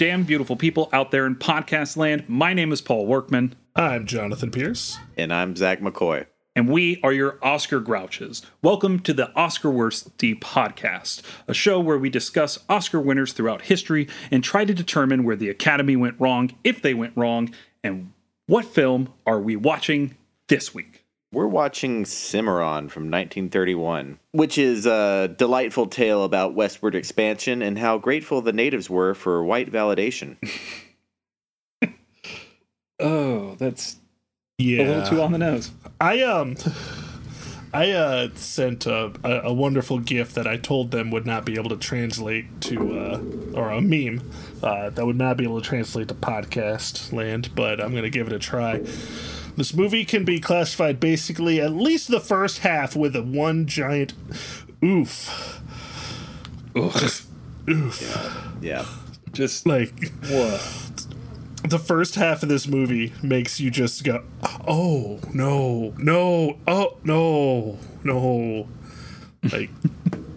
Hello, all you damn beautiful people out there in podcast land. My name is Paul Workman, I'm Jonathan Pierce. And I'm Zach McCoy. and we are your Oscar Grouches. Welcome to the Oscar Worsty podcast, a show where we discuss Oscar winners throughout history and try to determine where the Academy went wrong, if they went wrong, and what film are we watching this week. We're watching Cimarron from 1931, which is a delightful tale about westward expansion and how grateful the natives were for white validation. Oh, that's Yeah, a little too on the nose. I um, I uh sent a, a, a wonderful gift that I told them would not be able to translate to uh, or a meme uh, that would not be able to translate to podcast land, but I'm gonna give it a try. This movie can be classified basically at least the first half with a one giant oof, Ugh. oof. Yeah. Just Like what? the first half of this movie makes you just go, oh no, no, oh no, no. Like,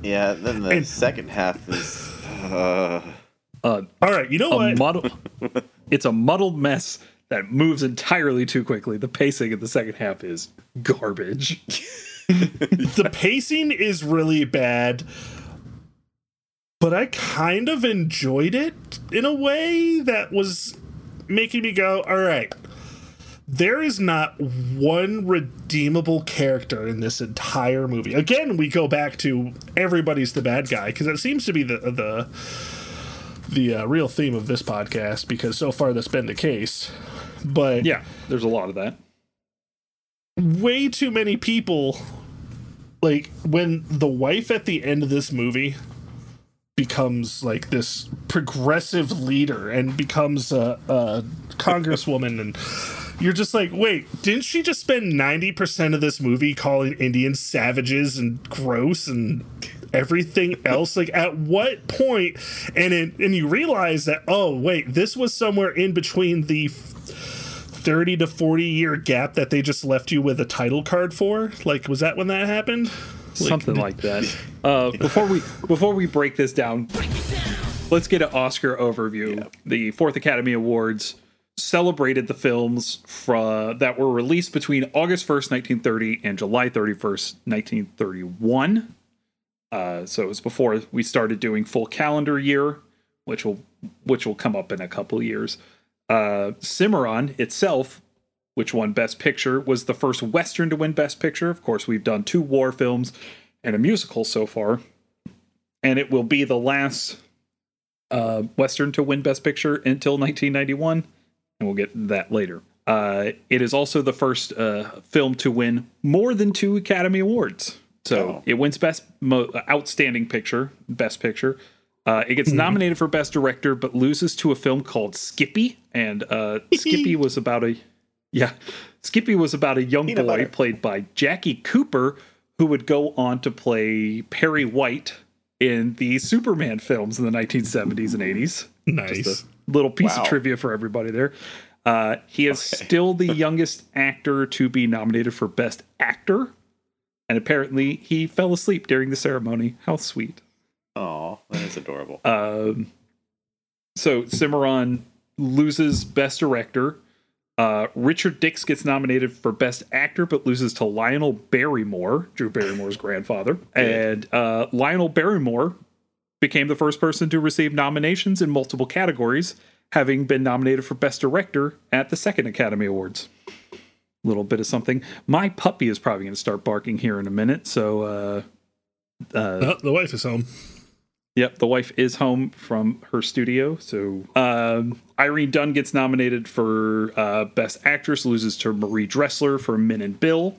Yeah, then the And- second half is. Uh, Uh, all right, you know a what? muddled, it's a muddled mess that moves entirely too quickly. The pacing in the second half is garbage. the pacing is really bad, but I kind of enjoyed it in a way that was making me go, all right. There is not one redeemable character in this entire movie. Again, we go back to everybody's the bad guy because it seems to be the the the uh, real theme of this podcast because so far that's been the case. But Yeah, there's a lot of that. way too many people like when the wife at the end of this movie becomes like this progressive leader and becomes a, a congresswoman and you're just like wait didn't she just spend 90% of this movie calling indians savages and gross and everything else like at what point and it, and you realize that oh wait this was somewhere in between the 30 to 40 year gap that they just left you with a title card for like was that when that happened Something like that. Uh, before we before we break this down, let's get an Oscar overview. The Fourth Academy Awards celebrated the films fra- that were released between August 1st, 1930 and July 31st, 1931. Uh, so it was before we started doing full calendar year, which will which will come up in a couple years. Uh, Cimarron itself, which won Best Picture, was the first Western to win Best Picture. Of course, we've done two war films and a musical so far, and it will be the last uh, Western to win Best Picture until 1991, and we'll get that later. Uh, it is also the first uh, film to win more than two Academy Awards. So Oh. it wins Best Mo- Outstanding Picture, Best Picture. Uh, it gets nominated for Best Director, but loses to a film called Skippy. And uh, Skippy was about a yeah, Skippy was about a young Peanut boy butter. played by Jackie Cooper, who would go on to play Perry White in the Superman films in the 1970s and 80s. nice Just a little piece Wow. of trivia for everybody there. Uh, he is still the youngest actor to be nominated for Best Actor, and apparently he fell asleep during the ceremony. How sweet! Oh, that is adorable. Um, so Cimarron loses Best Director. Uh, Richard Dix gets nominated for Best Actor, but loses to Lionel Barrymore, Drew Barrymore's grandfather. And uh, Lionel Barrymore became the first person to receive nominations in multiple categories, having been nominated for Best Director at the second Academy Awards. Little bit of something. My puppy is probably going to start barking here in a minute, so uh, uh, Oh, the wife is home Yep, the wife is home from her studio. So um, Irene Dunne gets nominated for uh, Best Actress, loses to Marie Dressler for Min and Bill.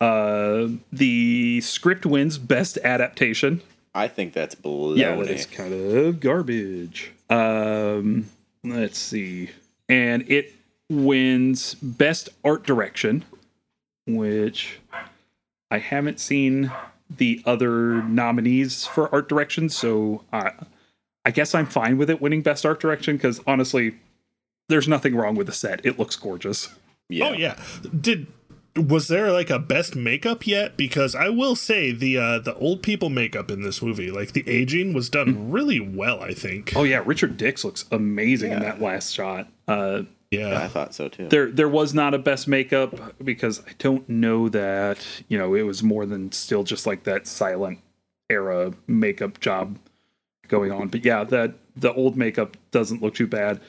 Uh, the script wins Best Adaptation. I think that's baloney. Yeah, that is kind of garbage. Um, let's see. And it wins Best Art Direction, which I haven't seen the other nominees for art direction, so I, I guess I'm fine with it winning Best Art Direction because honestly, there's nothing wrong with the set. It looks gorgeous. Yeah. oh yeah did was there like a best makeup yet? Because I will say the uh, the old people makeup in this movie, like the aging, was done really well. I think. Oh yeah, Richard Dix looks amazing in that last shot. Uh, Yeah, I thought so too. there there was not a best makeup because I don't know that you know it was more than still just like that silent era makeup job going on. But yeah, that the old makeup doesn't look too bad.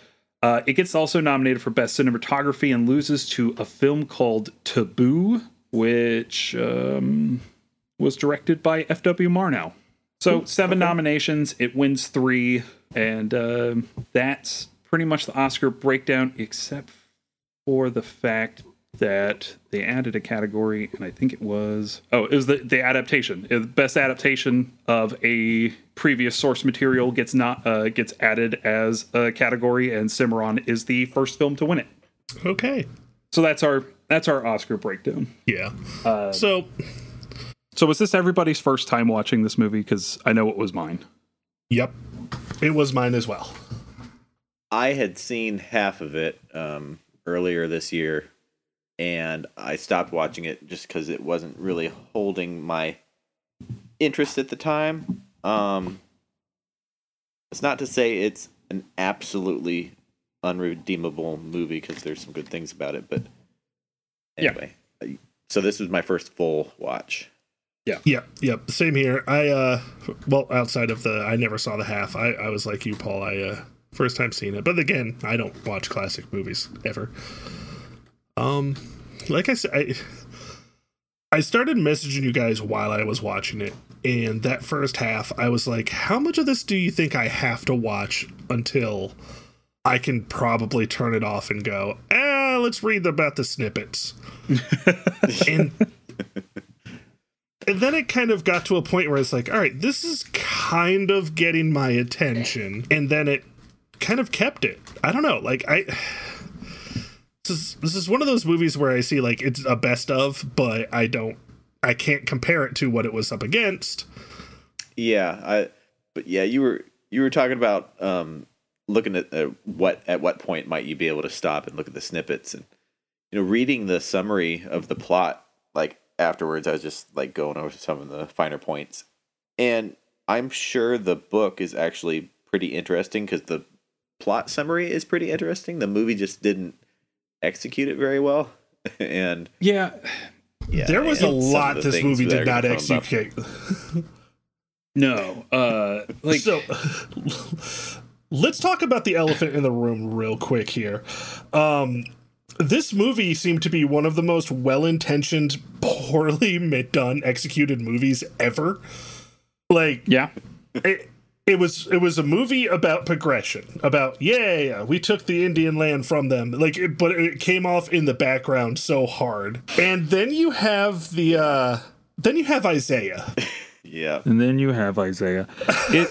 Uh, it gets also nominated for best cinematography and loses to a film called Taboo, which um, was directed by F.W. Murnau. So seven nominations, it wins three, and um that's pretty much the Oscar breakdown, except for the fact that they added a category, and I think it was oh, it was the the adaptation. The best adaptation of a previous source material gets not uh, gets added as a category, and Cimarron is the first film to win it. okay, So that's our that's our Oscar breakdown. yeah. Uh, so So was this everybody's first time watching this movie? Because I know it was mine. yep, it was mine as well. I had seen half of it um, earlier this year, and I stopped watching it just because it wasn't really holding my interest at the time. Um, it's not to say it's an absolutely unredeemable movie because there's some good things about it, but Yeah. anyway. So this was my first full watch. Yeah. Yep, yep. Same here. I uh well, outside of the I never saw the half. I, I was like you, Paul. I uh first time seeing it. But again, I don't watch classic movies ever. Um like I said I I started messaging you guys while I was watching it, and that first half I was like, how much of this do you think I have to watch until I can probably turn it off and go, ah, let's read about the snippets. and and then it kind of got to a point where it's like, all right, this is kind of getting my attention, and then it kind of kept it. I don't know, like I. This is this is one of those movies where I see like it's a best of, but I don't, I can't compare it to what it was up against. Yeah, I. But yeah, you were you were talking about um, looking at uh, what at what point might you be able to stop and look at the snippets and you know reading the summary of the plot like afterwards. I was just like going over some of the finer points, and I'm sure the book is actually pretty interesting because the plot summary is pretty interesting. The movie just didn't execute it very well, and Yeah, yeah, there was a and some of lot this movie did not gonna come up. execute. no, uh, like so let's talk about the elephant in the room real quick here um this movie seemed to be one of the most well-intentioned poorly done executed movies ever like yeah, it, it was it was a movie about progression about yeah yeah we took the indian land from them like it, but it came off in the background so hard and then you have the uh then you have isaiah Yeah, and then you have Isaiah. It,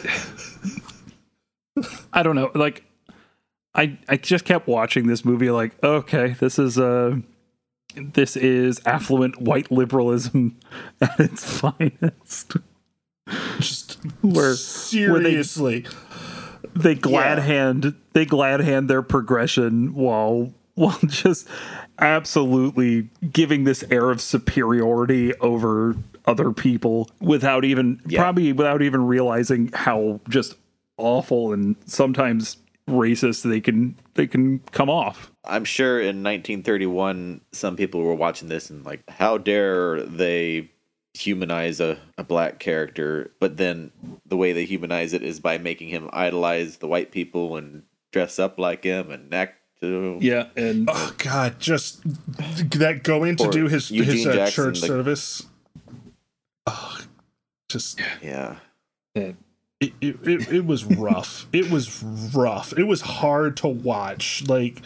I don't know, like I I just kept watching this movie, like okay, this is uh this is affluent white liberalism at its finest. Where seriously they glad Yeah. hand they glad hand their progression while while just absolutely giving this air of superiority over other people without even Yeah. probably without even realizing how just awful and sometimes racist they can they can come off. I'm sure in 1931, some people were watching this and like, how dare they humanize a, a black character? But then the way they humanize it is by making him idolize the white people and dress up like him and act. To, Yeah, and Oh God, just that going to do his Eugene his uh, Jackson, church the- service. Oh, just yeah. it, it, it, it was rough. it was rough. It was hard to watch. Like,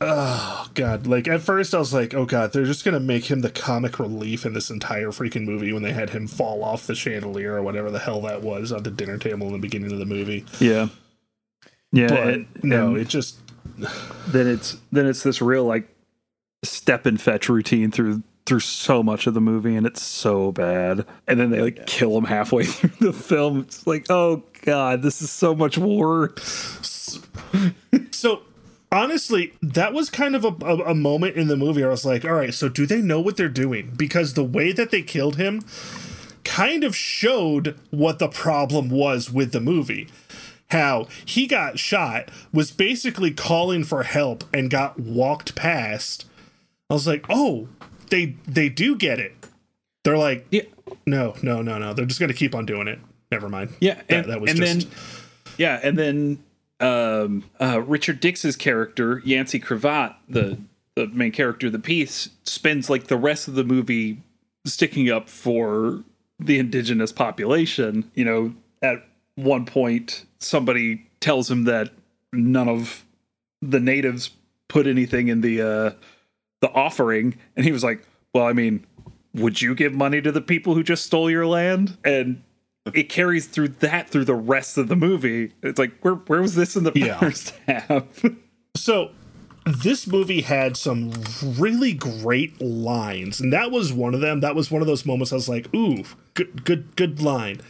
oh God! Like at first, I was like, oh God, they're just gonna make him the comic relief in this entire freaking movie when they had him fall off the chandelier or whatever the hell that was on the dinner table in the beginning of the movie. yeah. Yeah, But and- no, and- it just then it's then it's this real like step and fetch routine through through so much of the movie and it's so bad and then they like kill him halfway through the film it's like oh god this is so much worse. so honestly, that was kind of a, a, a moment in the movie. Where I was like, all right, so do they know what they're doing? Because the way that they killed him kind of showed what the problem was with the movie. How he got shot was basically calling for help and got walked past. I was like, oh, they they do get it. They're like, Yeah. no, no, no, no. They're just gonna keep on doing it. Never mind. Yeah, that, and, that was and just then yeah, and then um, uh, Richard Dix's character Yancey Cravat, the the main character of the piece, spends like the rest of the movie sticking up for the indigenous population. You know, at one point, somebody tells him that none of the natives put anything in the uh, the offering, and he was like, "Well, I mean." Would you give money to the people who just stole your land? And it carries through that through the rest of the movie. It's like where where was this in the Yeah. first half? So this movie had some really great lines, and that was one of them. That was one of those moments I was like, "Ooh, good, good, good line."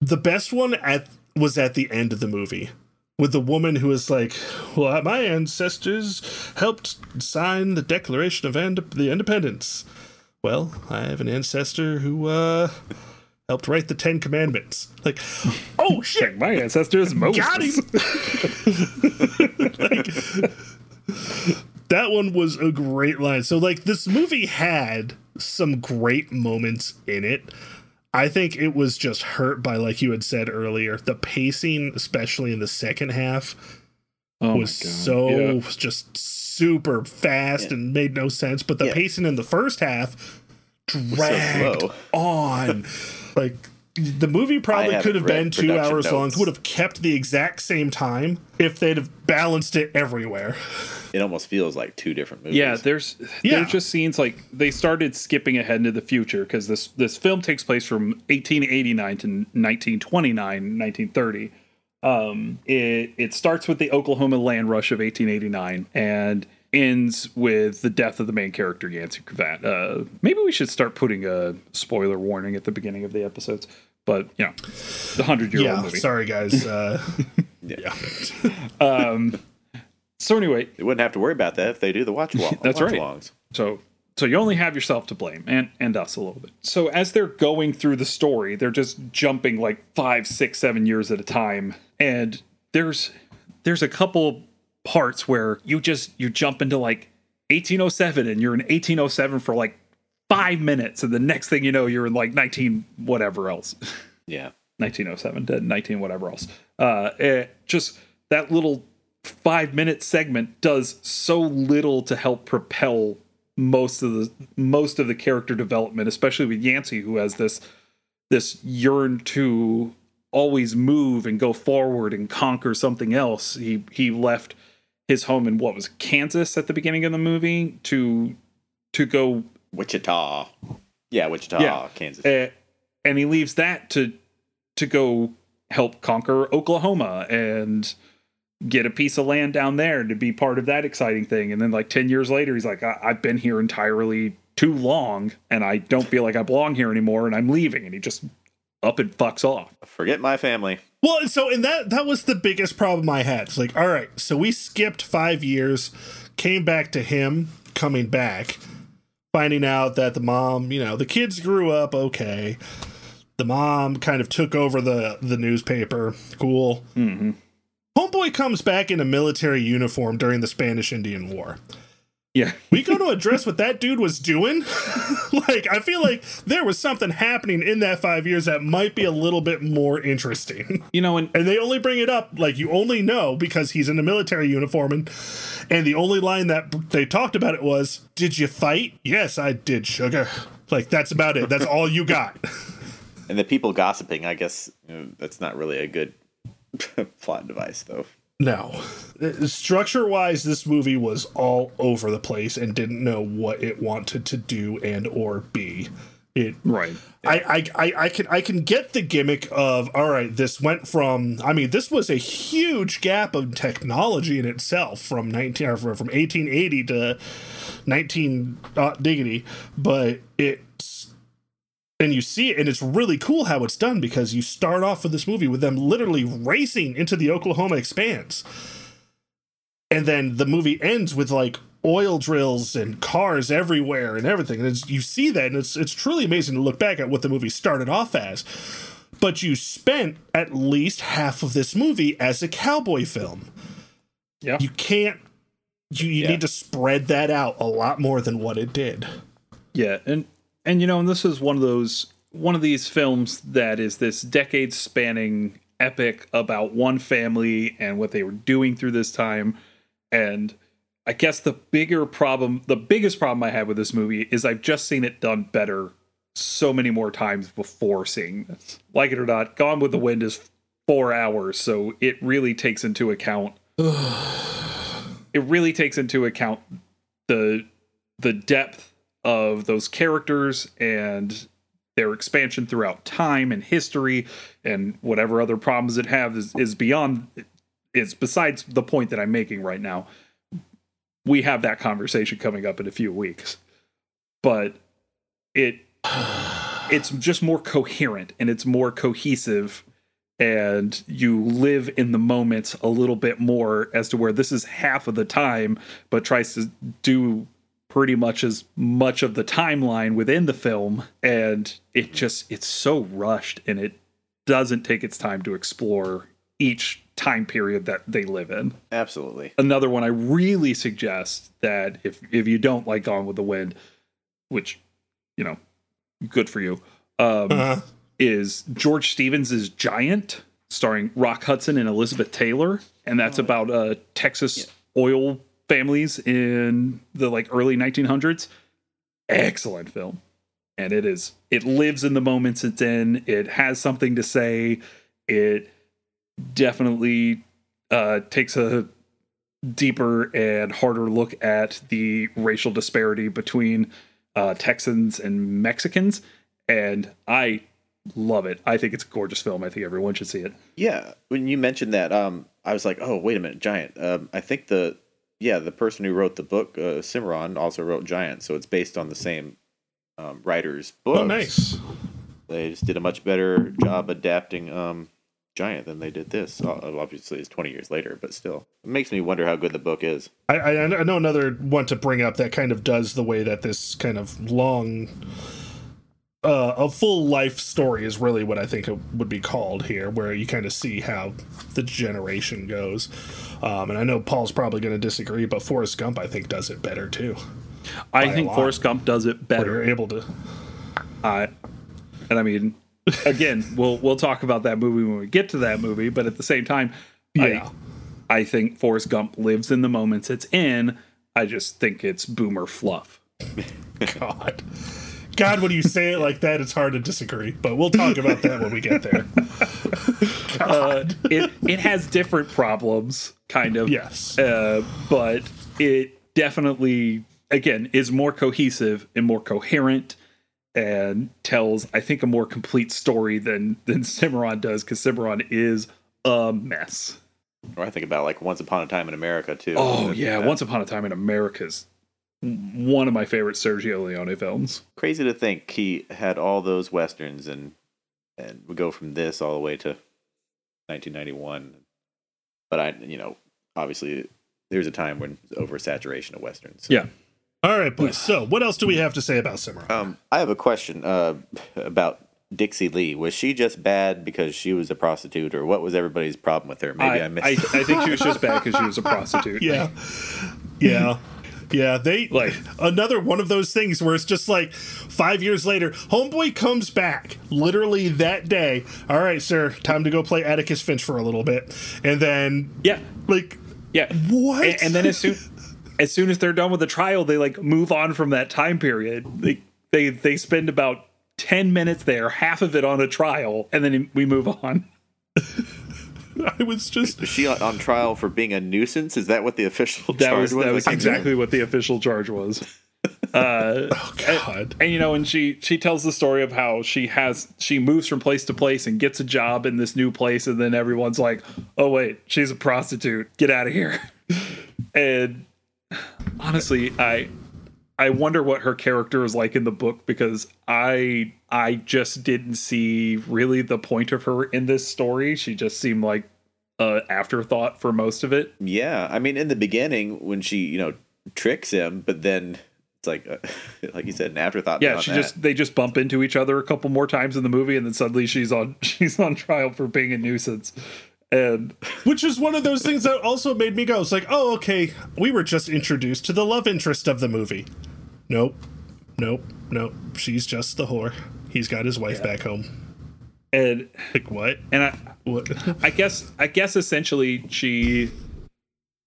The best one at was at the end of the movie with the woman who was like, "Well, my ancestors helped sign the Declaration of Ind- the Independence." Well, I have an ancestor who uh helped write the Ten Commandments. Like, oh shit! My ancestors Moses. Got him. that one was a great line. So like this movie had some great moments in it. I think it was just hurt by like you had said earlier, the pacing, especially in the second half, Oh was so Yeah. just super fast and made no sense. But the Yeah. pacing in the first half dragged slow. on. like the movie probably could have been two production hours long. notes. Would have kept the exact same time if they'd have balanced it everywhere. It almost feels like two different movies. Yeah, there's Yeah. there's just scenes like they started skipping ahead into the future because this this film takes place from 1889 to 1929, 1930. Um, it it starts with the Oklahoma land rush of 1889 and ends with the death of the main character Yancey Cravat. Uh, maybe we should start putting a spoiler warning at the beginning of the episodes. But you know, the hundred year old Yeah, movie. sorry guys. Uh, Yeah. yeah. So anyway, They wouldn't have to worry about that if they do the watch along. That's watch right. alongs. So so you only have yourself to blame and and us a little bit. So as they're going through the story, they're just jumping like five, six, seven years at a time. And there's there's a couple parts where you just you jump into like 1807 and you're in 1807 for like five minutes and the next thing you know you're in like 19 whatever else. Yeah. 1907 to 19 whatever else. Uh, it, just that little five minute segment does so little to help propel most of the most of the character development, especially with Yancey, who has this this yearn to always move and go forward and conquer something else. He he left his home in what was Kansas at the beginning of the movie to to go Wichita. Yeah, Wichita, Yeah. Kansas. uh, and he leaves that to to go help conquer Oklahoma and get a piece of land down there to be part of that exciting thing. And then like ten years later, he's like, I- I've been here entirely too long, and I don't feel like I belong here anymore, and I'm leaving. And he just up and fucks off. Forget my family. Well, so and that that was the biggest problem I had. It's like, all right, so we skipped five years, came back to him coming back, finding out that the mom, you know, the kids grew up okay. The mom kind of took over the the newspaper. Cool. hmm Homeboy comes back in a military uniform during the Spanish Indian War. Yeah. We go to address what that dude was doing. like, I feel like there was something happening in that five years that might be a little bit more interesting. You know, and and they only bring it up like you only know because he's in a military uniform and and the only line that they talked about it was did you fight yes i did sugar like that's about it that's all you got And the people gossiping, I guess you know, that's not really a good plot device, though. No structure wise this movie was all over the place and didn't know what it wanted to do and or be it right. I, I, I, I can I can get the gimmick of all right. This went from I mean this was a huge gap of technology in itself from nineteen or from eighteen eighty to nineteen uh, diggity, but it's and you see it and it's really cool how it's done because you start off with this movie with them literally racing into the Oklahoma expanse. and then the movie ends with like oil drills and cars everywhere and everything. And it's, you see that, and it's it's truly amazing to look back at what the movie started off as. But you spent at least half of this movie as a cowboy film. Yeah. You can't. You, you Yeah. need to spread that out a lot more than what it did. Yeah, and and you know, and this is one of those one of these films that is this decade spanning epic about one family and what they were doing through this time. And I guess the bigger problem, the biggest problem I had with this movie is I've just seen it done better so many more times before seeing this. Like it or not, Gone with the Wind is four hours, so it really takes into account it really takes into account the the depth of those characters and their expansion throughout time and history and whatever other problems it have is, is beyond is besides the point that I'm making right now. We have that conversation coming up in a few weeks. But it it's just more coherent and it's more cohesive and you live in the moments a little bit more as to where this is half of the time but tries to do pretty much as much of the timeline within the film and it just it's so rushed and it doesn't take its time to explore each time period that they live in. Absolutely. another one I really suggest that if if you don't like Gone with the Wind, which you know, good for you, um, Uh, is George Stevens' Giant, starring Rock Hudson and Elizabeth Taylor, and that's about uh, Texas oil families in the like early 1900s. Excellent film, and it is. It lives in the moments it's in. It has something to say. It definitely uh, takes a deeper and harder look at the racial disparity between uh, Texans and Mexicans, and I love it. I think it's a gorgeous film. I think everyone should see it. Yeah, when you mentioned that, um, I was like, oh, wait a minute, Giant. Um, I think the yeah the person who wrote the book, uh, Cimarron, also wrote Giant, so it's based on the same um, writer's book. oh, nice. They just did a much better job adapting um, Giant than they did this. Obviously, it's twenty years later, but still, it makes me wonder how good the book is. I, I, I know another one to bring up that kind of does the way that this kind of long, uh, a full life story is really what I think it would be called here, where you kind of see how the generation goes. Um, and I know Paul's probably going to disagree, but Forrest Gump I think does it better too. I think. Forrest Gump does it better. you're able to. Uh, and I mean, again, we'll we'll talk about that movie when we get to that movie. But at the same time, Yeah. I I think Forrest Gump lives in the moments it's in. I just think it's boomer fluff. God. God, when you say it like that, it's hard to disagree. But we'll talk about that when we get there. Uh, it it has different problems, kind of. Yes. uh, but it definitely again is more cohesive and more coherent and tells i think a more complete story than than cimarron does because cimarron is a mess Or I think about like Once Upon a Time in America too. oh yeah that- once upon a time in america's one of my favorite sergio leone films crazy to think he had all those westerns and and we go from this all the way to 1991 but i you know obviously there's a time when there's oversaturation of westerns yeah All right, boys. So, what else do we have to say about Cimarron? um i have a question uh about dixie lee was she just bad because she was a prostitute or what was everybody's problem with her maybe i, I, missed I, I think she was just bad because she was a prostitute yeah. Yeah. Yeah, they Like- another one of those things where it's just like five years later, homeboy comes back literally that day. All right, sir, time to go play Atticus Finch for a little bit, and then yeah. like yeah. what? and, and then as soon as soon as they're done with the trial they like move on from that time period. They they they spend about 10 minutes there half of it on a trial and then we move on I was just was she on, on trial for being a nuisance? Is that what the official that charge was that was? exactly what the official charge was. Uh oh god. and you know and she she tells the story of how she has she moves from place to place and gets a job in this new place and then everyone's like oh wait she's a prostitute. Get out of here. And honestly i i wonder what her character is like in the book because i i just didn't see really the point of her in this story she just seemed like a afterthought for most of it. Yeah, I mean, in the beginning when she, you know, tricks him, but then it's like, uh, like you said, an afterthought. Yeah, she that. just they just bump into each other a couple more times in the movie, and then suddenly she's on she's on trial for being a nuisance. And Which is one of those things that also made me go, it's like, oh, okay, we were just introduced to the love interest of the movie. Nope. Nope. Nope. She's just the whore. He's got his wife back home. and Like, what? and I What? I guess I guess essentially she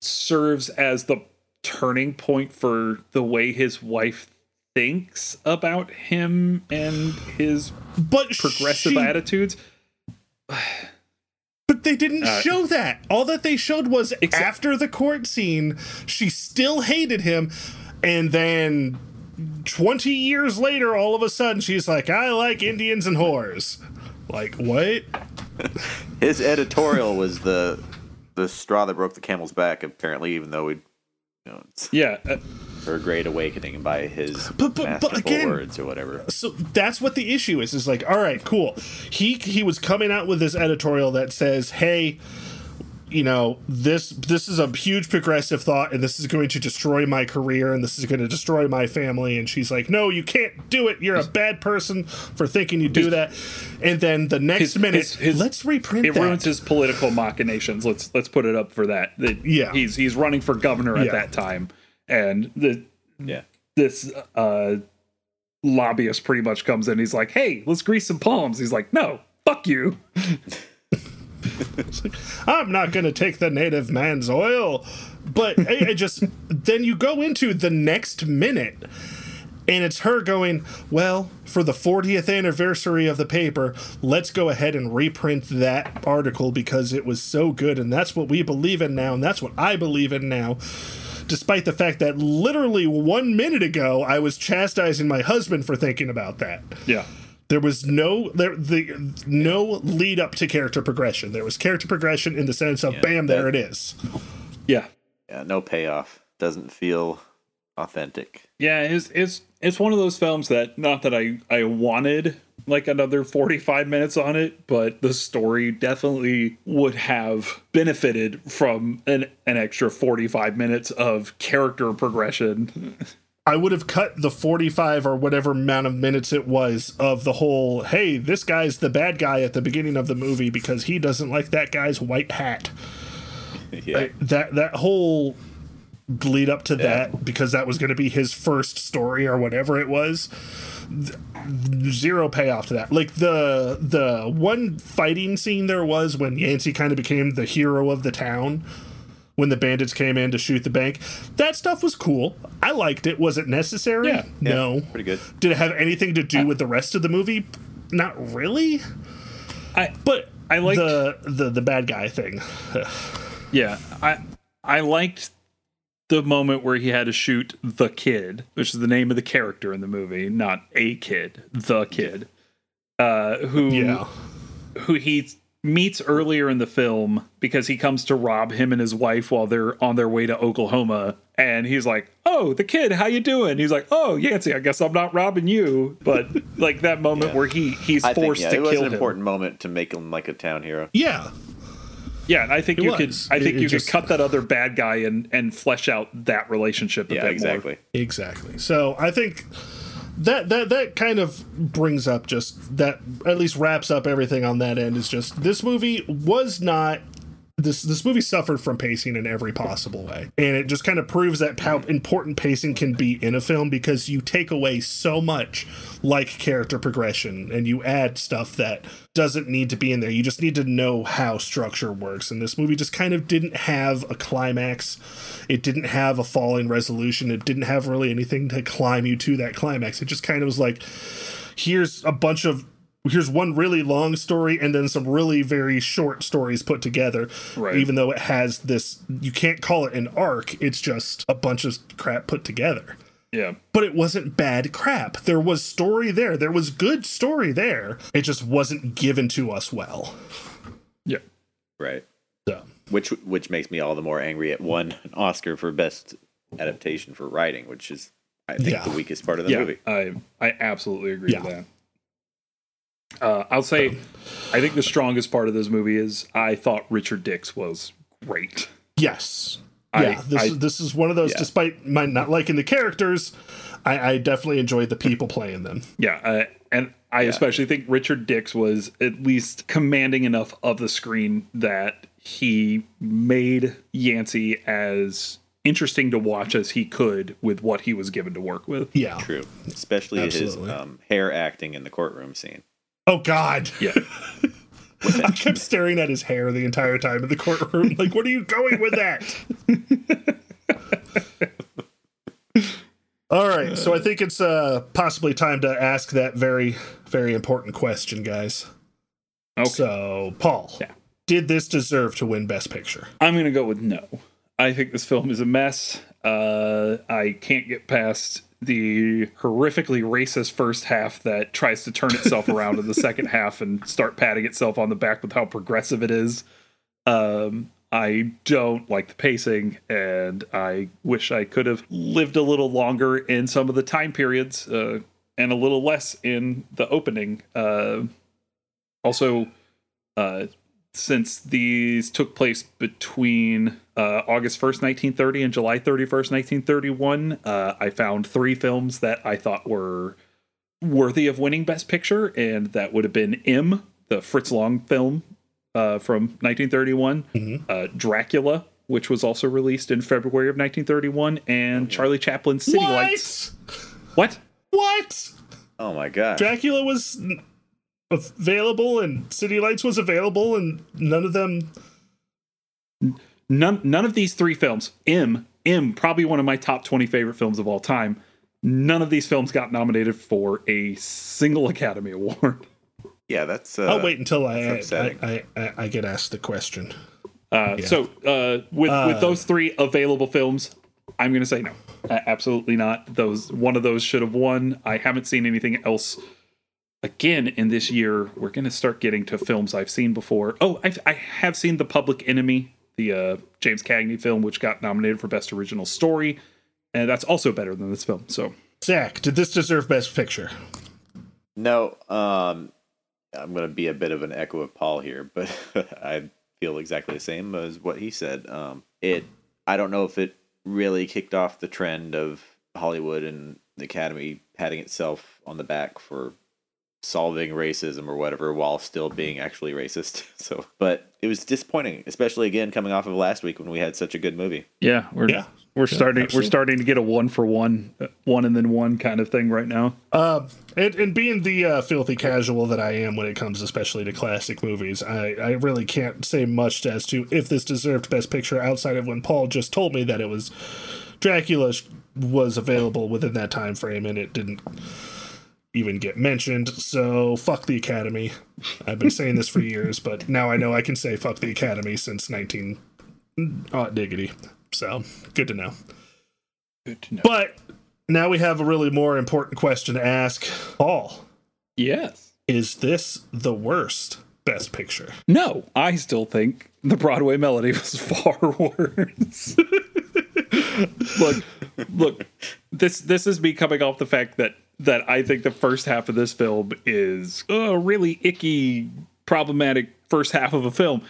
serves as the turning point for the way his wife thinks about him and his but progressive she- attitudes. But they didn't Uh, show that. All that they showed was Except- after the court scene, she still hated him. And then 20 years later, all of a sudden, she's like, I like Indians and whores. Like, what? his editorial was the the straw that broke the camel's back. Apparently, even though we, you know, Yeah, uh, her great awakening by his But- but- but again- words or whatever. So that's what the issue is. Is like, all right, cool. He he was coming out with this editorial that says, hey, you know, this this is a huge progressive thought, and this is going to destroy my career, and this is going to destroy my family. And she's like, no, you can't do it. You're a bad person for thinking you do that. And then the next His- minute, his- his- let's reprint it that. ruins his political machinations. Let's let's put it up for that. That Yeah. he's he's running for governor at Yeah. that time, and the Yeah, this uh lobbyist pretty much comes in. He's like, "Hey, let's grease some palms." He's like, "No, fuck you." I'm not going to take the native man's oil. But I, I just, then you go into the next minute, and it's her going, Well, for the 40th anniversary of the paper, let's go ahead and reprint that article because it was so good, and that's what we believe in now, and that's what I believe in now. Despite the fact that literally one minute ago I was chastising my husband for thinking about that. Yeah, There was no there the no lead up to character progression. There was character progression in the sense of bam, there it is. yeah, yeah, no payoff. Doesn't feel authentic. yeah. It's it's it's one of those films that not that I I wanted like another 45 minutes on it but the story definitely would have benefited from an, an extra 45 minutes of character progression I would have cut the 45 or whatever amount of minutes it was of the whole, hey, this guy's the bad guy at the beginning of the movie because he doesn't like that guy's white hat. yeah, That that whole lead up to that because that was going to be his first story or whatever it was. th- Zero payoff to that. Like the the one fighting scene there was when Yancey kind of became the hero of the town when the bandits came in to shoot the bank. That stuff was cool. I liked it. Was it necessary? Yeah. No. pretty good. Did it have anything to do with the rest of the movie? Not really. I But I like the the the bad guy thing. Yeah, I I liked the moment where he had to shoot the kid, which is the name of the character in the movie, not a kid, the kid, uh, who Yeah. who he meets earlier in the film because he comes to rob him and his wife while they're on their way to Oklahoma, and he's like, "Oh, the kid, how you doing?" He's like, "Oh, Yancey, I guess I'm not robbing you." But like that moment Yeah. where he he's I think forced yeah, to it was an him. important moment to make him like a town hero. Yeah. Yeah, and I think It you was. could. I think It- it you just- could cut that other bad guy and and flesh out that relationship. A Yeah, bit exactly. Exactly. So I think that that that kind of brings up just that at least wraps up everything on that end is just this movie was not this this movie suffered from pacing in every possible way. And it just kind of proves that how important pacing can be in a film because you take away so much like character progression and you add stuff that doesn't need to be in there. You just need to know how structure works. And this movie just kind of didn't have a climax. It didn't have a falling resolution. It didn't have really anything to climb you to that climax. It just kind of was like here's a bunch of here's one really long story and then some really very short stories put together Right. even though it has this you can't call it an arc it's just a bunch of crap put together Yeah, but it wasn't bad crap there was story there there was good story there it just wasn't given to us well yeah, Right. so Which which makes me all the more angry at one Oscar for best adaptation for writing, which is I think Yeah. the weakest part of the yeah. movie. I I absolutely agree Yeah. with Uh, I'll say, I think the strongest part of this movie is I thought Richard Dix was great. Yes. I- Yeah, this I- is this is one of those. Yeah. Despite my not liking the characters, I, I definitely enjoyed the people playing them. Yeah, uh, and I especially think Richard Dix was at least commanding enough of the screen that he made Yancey as interesting to watch as he could with what he was given to work with. Yeah. True, especially Absolutely. his um, hair acting in the courtroom scene. Oh God. Yeah. I kept staring at his hair the entire time in the courtroom. Like, what are you going with that? All right, so I think it's uh, possibly time to ask that very, very important question, guys. Okay. So, Paul, Yeah. did this deserve to win Best Picture? I'm going to go with no. I think this film is a mess. Uh, I can't get past the horrifically racist first half that tries to turn itself around in the second half and start patting itself on the back with how progressive it is. Um, I don't like the pacing, and I wish I could have lived a little longer in some of the time periods uh, and a little less in the opening. Uh, also, uh, since these took place between uh, August 1st, 1930 and July 31st, 1931, uh, I found three films that I thought were worthy of winning Best Picture, and that would have been M, the Fritz Lang film uh, from 1931, uh, Dracula, which was also released in February of 1931, and Charlie Chaplin's City Lights. What? What? Oh my god! Dracula was n- available and City Lights was available, and none of them. none none of these three films m m probably one of my top 20 favorite films of all time none of these films got nominated for a single academy award yeah, that's. Uh, I'll wait until I I. I, I I get asked the question. uh, so uh, with with those three available films i'm going to say no absolutely not those one of those should have won i haven't seen anything else again in this year we're going to start getting to films i've seen before oh I've, i have seen the public enemy the uh, james cagney film which got nominated for best original story and that's also better than this film so Zach, did this deserve Best Picture? No, um, I'm going to be a bit of an echo of Paul here, but I feel exactly the same as what he said. Um, it, I don't know if it really kicked off the trend of Hollywood and the Academy patting itself on the back for solving racism or whatever while still being actually racist. So, but it was disappointing, especially again coming off of last week when we had such a good movie. Yeah, we're Yeah. we're starting we're starting to get a one for one, uh, one and then one kind of thing right now. Um, and, and being the uh, filthy casual that I am when it comes especially to classic movies, I, I really can't say much as to if this deserved Best Picture outside of when Paul just told me that it was Dracula was available within that time frame and it didn't even get mentioned. So fuck the Academy. I've been saying this for years, but now I know I can say fuck the Academy since 19 uh, diggity. So good to know. Good to know. But now we have a really more important question to ask Paul. Yes. Is this the worst Best Picture? No, I still think the Broadway melody was far worse. look, look, this this is me coming off the fact that that I think the first half of this film is a really icky, problematic first half of a film.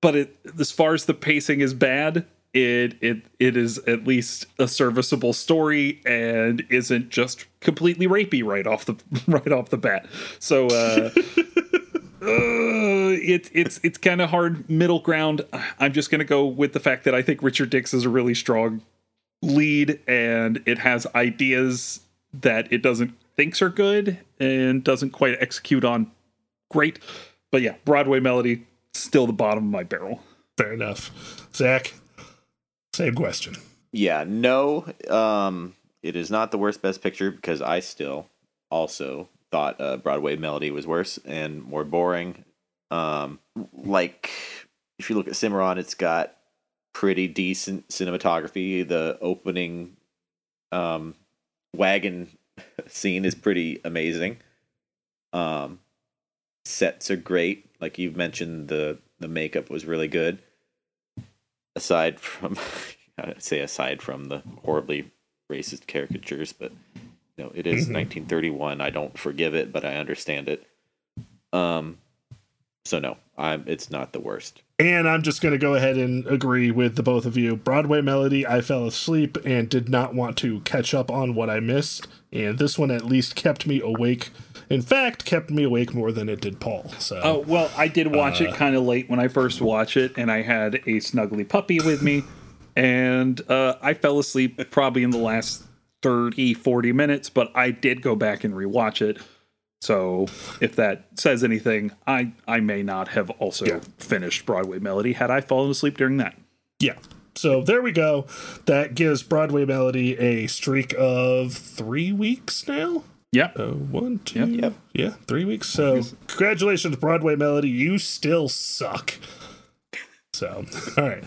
But it, as far as the pacing is bad, it it it is at least a serviceable story and isn't just completely rapey right off the right off the bat. So uh uh, it's it's it's kind of hard middle ground. I'm just gonna go with the fact that I think Richard Dix is a really strong lead, and it has ideas that it doesn't thinks are good and doesn't quite execute on great. But yeah, Broadway Melody still the bottom of my barrel. Fair enough. Zach, same question. Yeah, no, um, it is not the worst Best Picture because I still also thought uh, Broadway Melody was worse and more boring. Um, like if you look at Cimarron, it's got pretty decent cinematography. The opening um, wagon scene is pretty amazing. Um, sets are great. Like you've mentioned, the the makeup was really good. Aside from, I'd say aside from the horribly racist caricatures, but you know, it is 1931. I don't forgive it, but I understand it. Um, so no, I'm. It's not the worst. And I'm just going to go ahead and agree with the both of you. Broadway Melody, I fell asleep and did not want to catch up on what I missed. And this one at least kept me awake. In fact, kept me awake more than it did Paul. So Oh well, I did watch it kind of late when I first watched it, and I had a snuggly puppy with me, and uh, I fell asleep probably in the last 30, 40 minutes. But I did go back and rewatch it. So if that says anything, I I may not have also Yeah. finished Broadway Melody had I fallen asleep during that. Yeah. So there we go. That gives Broadway Melody a streak of three weeks now. Yeah. Uh, one, two, Yep. Yep. yeah, three weeks. So congratulations, Broadway Melody. You still suck. So, all right.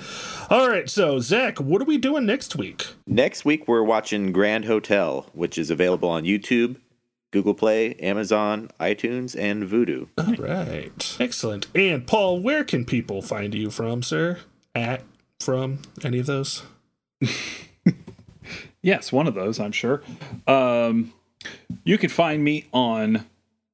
All right. So, Zach, what are we doing next week? Next week we're watching Grand Hotel, which is available on YouTube, Google Play, Amazon, iTunes, and Vudu. All right. Excellent. And, Paul, where can people find you from, sir? At, from, any of those? Yes, one of those, I'm sure. Um, you can find me on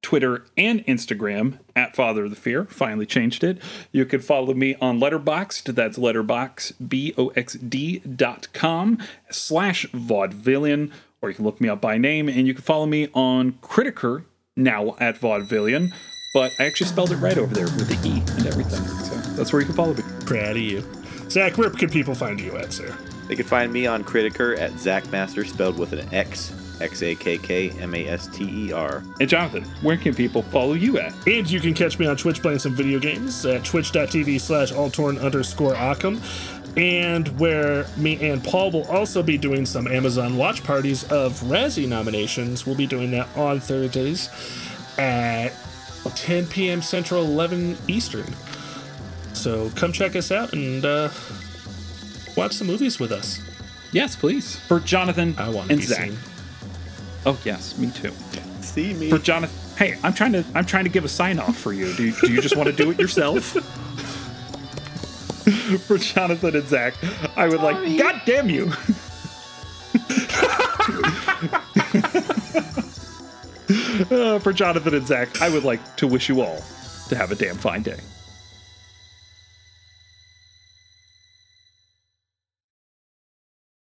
Twitter and Instagram at Father of the Fear. Finally changed it. You can follow me on Letterboxd. That's letterbox b o x d dot com slash vaudevillian. Or you can look me up by name, and you can follow me on Criticker now at vaudevillian. But I actually spelled it right over there with the e and everything. So that's where you can follow me. Proud of you. Zach, where can people find you at, sir? They can find me on Criticker at Zachmaster, spelled with an X, X A K K M A S T E R. And Jonathan, where can people follow you at? And you can catch me on Twitch playing some video games at twitch.tv slash altorn underscore Occam. And where me and Paul will also be doing some Amazon watch parties of Razzie nominations. We'll be doing that on Thursdays at 10 p.m. Central, 11 Eastern. So come check us out and uh, watch the movies with us. Yes, please. For Jonathan I want to and be Zach. seen. Oh yes, me too. See me. For Jonathan, hey, I'm trying to I'm trying to give a sign off for you. Do you, do you just want to do it yourself? for Jonathan and Zach, I would like. God damn you! Uh, for Jonathan and Zach, I would like to wish you all to have a damn fine day.